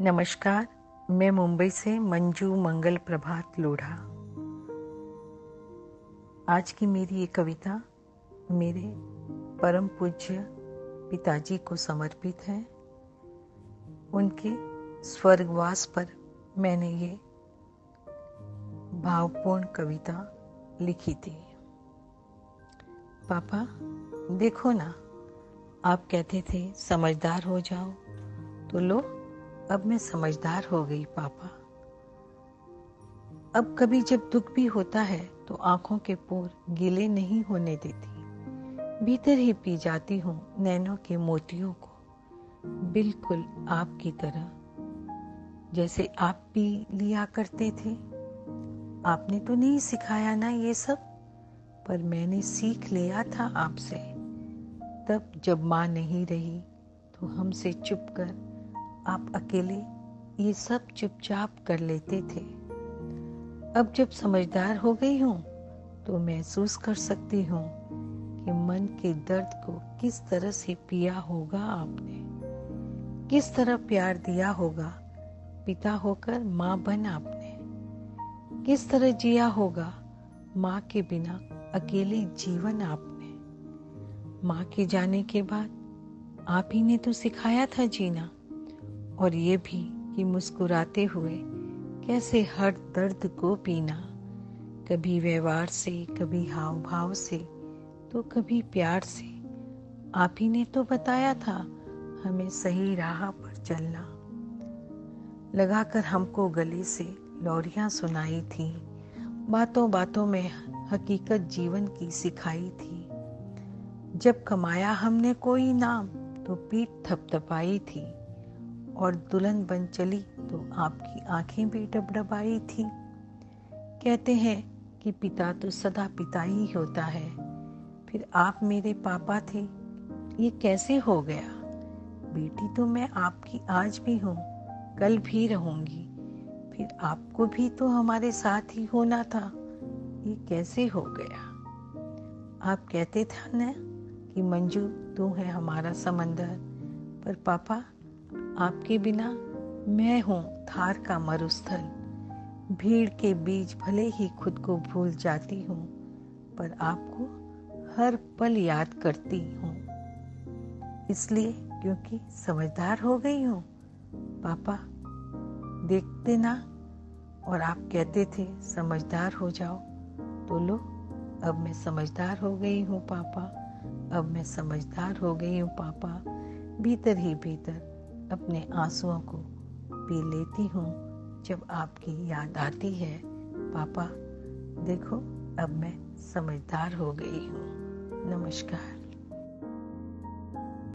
नमस्कार, मैं मुंबई से मंजू मंगल प्रभात लोढ़ा। आज की मेरी ये कविता मेरे परम पूज्य पिताजी को समर्पित है। उनके स्वर्गवास पर मैंने ये भावपूर्ण कविता लिखी थी। पापा, देखो ना, आप कहते थे, समझदार हो जाओ तो लो अब मैं समझदार हो गई, पापा। अब कभी जब दुख भी होता है तो आँखों के पोर गीले नहीं होने देती। भीतर ही पी जाती हूँ नैनों के मोतियों को। बिल्कुल आपकी तरह, जैसे आप पी लिया करते थे। आपने तो नहीं सिखाया ना ये सब, पर मैंने सीख लिया था आपसे। तब जब माँ नहीं रही तो हमसे चुप कर आप अकेले ये सब चुपचाप कर लेते थे। अब जब समझदार हो गई हूँ तो महसूस कर सकती हूँ कि मन के दर्द को किस तरह से पिया होगा आपने। किस तरह प्यार दिया होगा पिता होकर, माँ बन आपने। किस तरह जिया होगा माँ के बिना अकेले जीवन आपने। माँ के जाने के बाद आप ही ने तो सिखाया था जीना। और ये भी कि मुस्कुराते हुए कैसे हर दर्द को पीना। कभी व्यवहार से, कभी हाव भाव से तो कभी प्यार से। आप ही ने तो बताया था हमें सही राह पर चलना। लगाकर हमको गले से लौरियाँ सुनाई थी। बातों बातों में हकीकत जीवन की सिखाई थी। जब कमाया हमने कोई नाम तो पीठ थपथपाई थी। और दुल्हन बन चली तो आपकी आँखें भी डबडबाई थी। कहते हैं कि पिता तो सदा पिता ही होता है। फिर आप मेरे पापा थे। ये कैसे हो गया? बेटी तो मैं आपकी आज भी हूँ। कल भी रहूँगी। फिर आपको भी तो हमारे साथ ही होना था। ये कैसे हो गया? आप कहते थे ना कि मंजू, तू है हमारा समंदर। पर पापा आपके बिना मैं हूँ थार का मरुस्थल। भीड़ के बीच भले ही खुद को भूल जाती हूँ, पर आपको हर पल याद करती हूँ। इसलिए क्योंकि समझदार हो गई हूँ, पापा, देखते ना। और आप कहते थे, समझदार हो जाओ। तो लो, अब मैं समझदार हो गई हूँ, पापा। अब मैं समझदार हो गई हूँ, पापा। भीतर ही भीतर। अपने आंसुओं को पी लेती हूँ। जब आपकी याद आती है, पापा, देखो, अब मैं समझदार हो गई हूँ। नमस्कार।